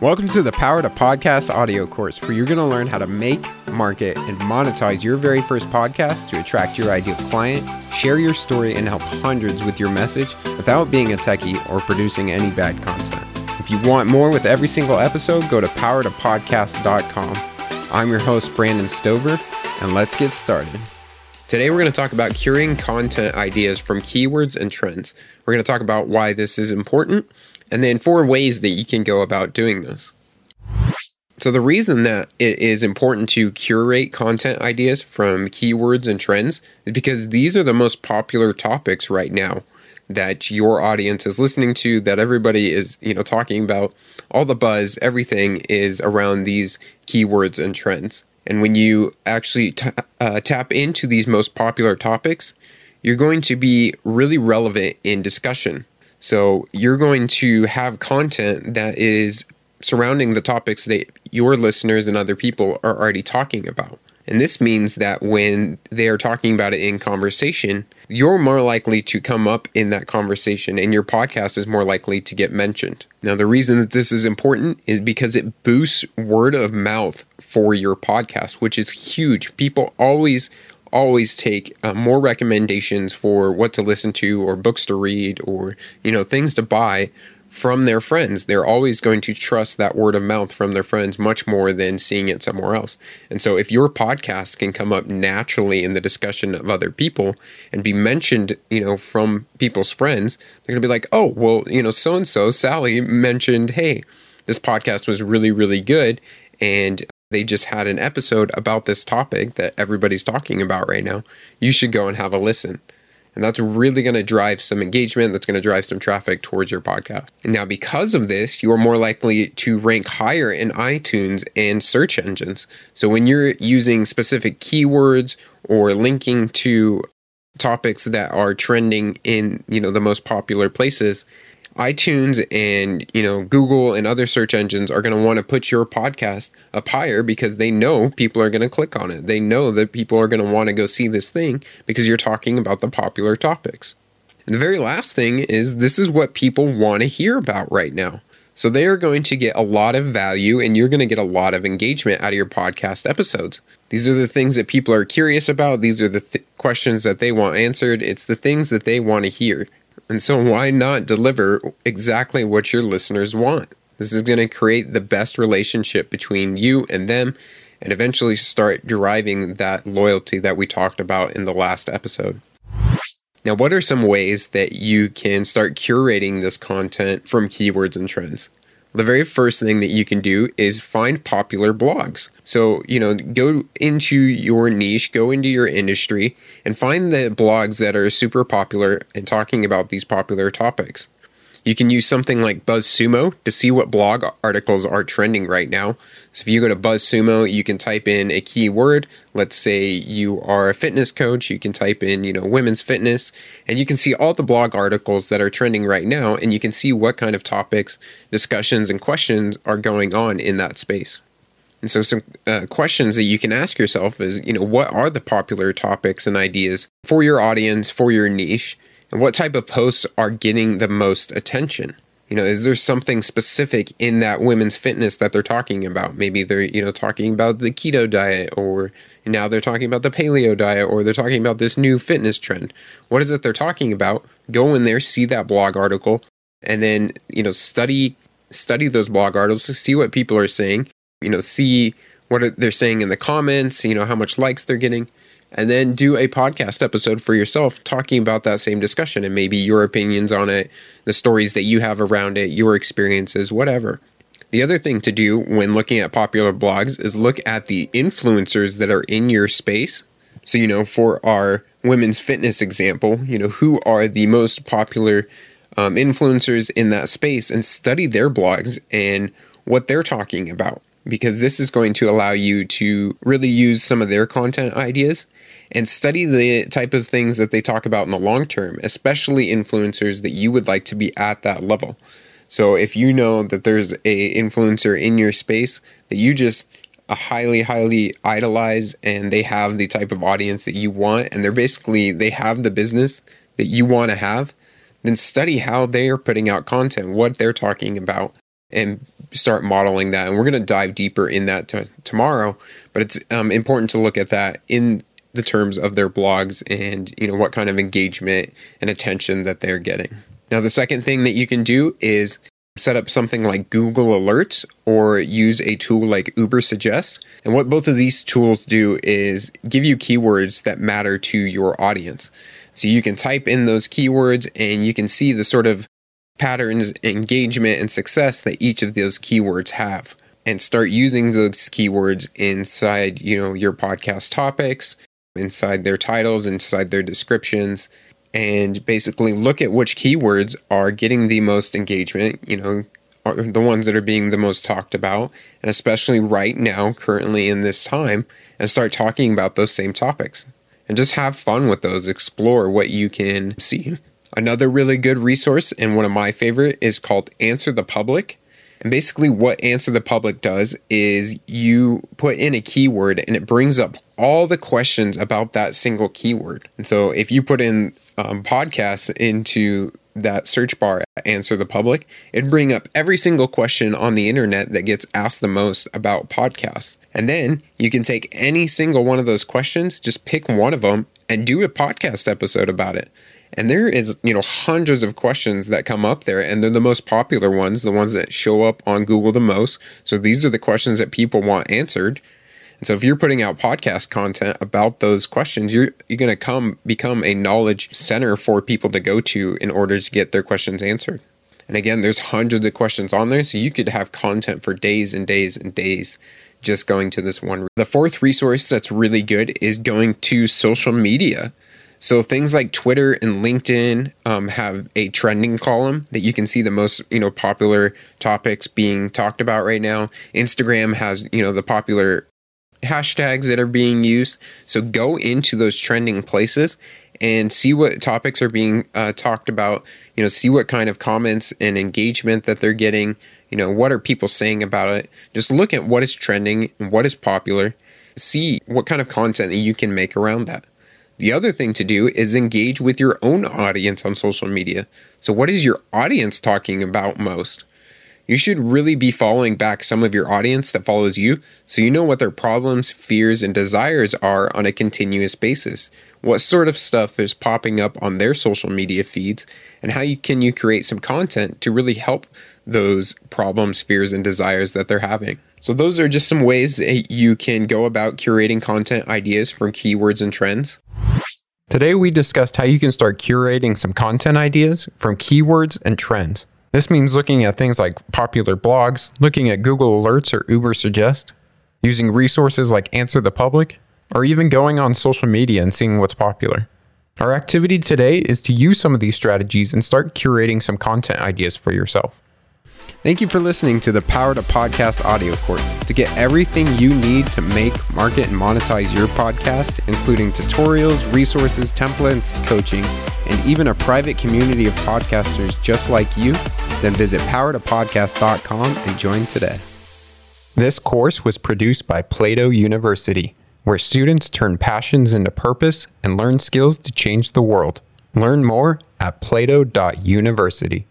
Welcome to the Power to Podcast audio course, where you're going to learn how to make, market, and monetize your very first podcast to attract your ideal client, share your story, and help hundreds with your message without being a techie or producing any bad content. If you want more with every single episode, go to powertopodcast.com. I'm your host, Brandon Stover, and let's get started. Today, we're going to talk about curing content ideas from keywords and trends. We're going to talk about why this is important and then four ways that you can go about doing this. So, the reason that it is important to curate content ideas from keywords and trends is because these are the most popular topics right now that your audience is listening to, that everybody is, you know, talking about. All the buzz, everything is around these keywords and trends. And when you actually t- uh, tap into these most popular topics, you're going to be really relevant in discussion. So you're going to have content that is surrounding the topics that your listeners and other people are already talking about. And this means that when they are talking about it in conversation, you're more likely to come up in that conversation and your podcast is more likely to get mentioned. Now, the reason that this is important is because it boosts word of mouth for your podcast, which is huge. People always always take uh, more recommendations for what to listen to or books to read or you know things to buy from their friends. They're always going to trust that word of mouth from their friends much more than seeing it somewhere else. And so if your podcast can come up naturally in the discussion of other people and be mentioned, you know, from people's friends, they're going to be like, "Oh, well, you know, so and so Sally mentioned, "Hey, this podcast was really really good." And they just had an episode about this topic that everybody's talking about right now. You should go and have a listen. And that's really going to drive some engagement. That's going to drive some traffic towards your podcast. And now, because of this, you are more likely to rank higher in iTunes and search engines. So, when you're using specific keywords or linking to topics that are trending in you know the most popular places iTunes and you know Google and other search engines are going to want to put your podcast up higher because they know people are going to click on it. They know that people are going to want to go see this thing because you're talking about the popular topics. And the very last thing is this is what people want to hear about right now. So they are going to get a lot of value and you're going to get a lot of engagement out of your podcast episodes. These are the things that people are curious about. These are the th- questions that they want answered. It's the things that they want to hear. And so, why not deliver exactly what your listeners want? This is going to create the best relationship between you and them and eventually start deriving that loyalty that we talked about in the last episode. Now, what are some ways that you can start curating this content from keywords and trends? The very first thing that you can do is find popular blogs. So, you know, go into your niche, go into your industry, and find the blogs that are super popular and talking about these popular topics. You can use something like BuzzSumo to see what blog articles are trending right now. So if you go to BuzzSumo, you can type in a keyword. Let's say you are a fitness coach, you can type in, you know, women's fitness, and you can see all the blog articles that are trending right now, and you can see what kind of topics, discussions, and questions are going on in that space. And so, some uh, questions that you can ask yourself is, you know, what are the popular topics and ideas for your audience, for your niche? And what type of posts are getting the most attention? You know, is there something specific in that women's fitness that they're talking about? Maybe they're, you know, talking about the keto diet or now they're talking about the paleo diet or they're talking about this new fitness trend. What is it they're talking about? Go in there, see that blog article, and then, you know, study study those blog articles to see what people are saying, you know, see what they're saying in the comments, you know, how much likes they're getting and then do a podcast episode for yourself talking about that same discussion and maybe your opinions on it, the stories that you have around it, your experiences, whatever. The other thing to do when looking at popular blogs is look at the influencers that are in your space. So, you know, for our women's fitness example, you know, who are the most popular um, influencers in that space and study their blogs and what they're talking about because this is going to allow you to really use some of their content ideas and study the type of things that they talk about in the long term, especially influencers that you would like to be at that level. So if you know that there's a influencer in your space that you just uh, highly highly idolize and they have the type of audience that you want and they're basically they have the business that you want to have, then study how they are putting out content, what they're talking about, and start modeling that. And we're going to dive deeper in that t- tomorrow. But it's um, important to look at that in the terms of their blogs and you know what kind of engagement and attention that they're getting. Now, the second thing that you can do is set up something like Google Alerts or use a tool like Ubersuggest. And what both of these tools do is give you keywords that matter to your audience. So you can type in those keywords and you can see the sort of patterns, engagement, and success that each of those keywords have. And start using those keywords inside, you know, your podcast topics, inside their titles, inside their descriptions, and basically look at which keywords are getting the most engagement, you know, are the ones that are being the most talked about, and especially right now, currently in this time, and start talking about those same topics. And just have fun with those, explore what you can see. Another really good resource, and one of my favorite, is called Answer the Public. And basically, what Answer the Public does is you put in a keyword and it brings up all the questions about that single keyword. And so, if you put in um, podcasts into that search bar answer the public it'd bring up every single question on the internet that gets asked the most about podcasts and then you can take any single one of those questions just pick one of them and do a podcast episode about it and there is you know hundreds of questions that come up there and they're the most popular ones the ones that show up on google the most so these are the questions that people want answered and so if you're putting out podcast content about those questions, you're you're going to come become a knowledge center for people to go to in order to get their questions answered. And again, there's hundreds of questions on there, so you could have content for days and days and days just going to this one. The fourth resource that's really good is going to social media. So things like Twitter and LinkedIn um, have a trending column that you can see the most you know popular topics being talked about right now. Instagram has you know the popular hashtags that are being used. So go into those trending places and see what topics are being uh, talked about. You know, see what kind of comments and engagement that they're getting. You know, what are people saying about it? Just look at what is trending and what is popular. See what kind of content that you can make around that. The other thing to do is engage with your own audience on social media. So, what is your audience talking about most? You should really be following back some of your audience that follows you so you know what their problems, fears, and desires are on a continuous basis. What sort of stuff is popping up on their social media feeds, and how you, can you create some content to really help those problems, fears, and desires that they're having. So, those are just some ways that you can go about curating content ideas from keywords and trends. Today, we discussed how you can start curating some content ideas from keywords and trends. This means looking at things like popular blogs, looking at Google Alerts or Ubersuggest, using resources like Answer the Public, or even going on social media and seeing what's popular. Our activity today is to use some of these strategies and start curating some content ideas for yourself. Thank you for listening to the Power to Podcast audio course. To get everything you need to make, market, and monetize your podcast, including tutorials, resources, templates, coaching, and even a private community of podcasters just like you, then visit powertopodcast.com and join today. This course was produced by Plato University, where students turn passions into purpose and learn skills to change the world. Learn more at plato.university.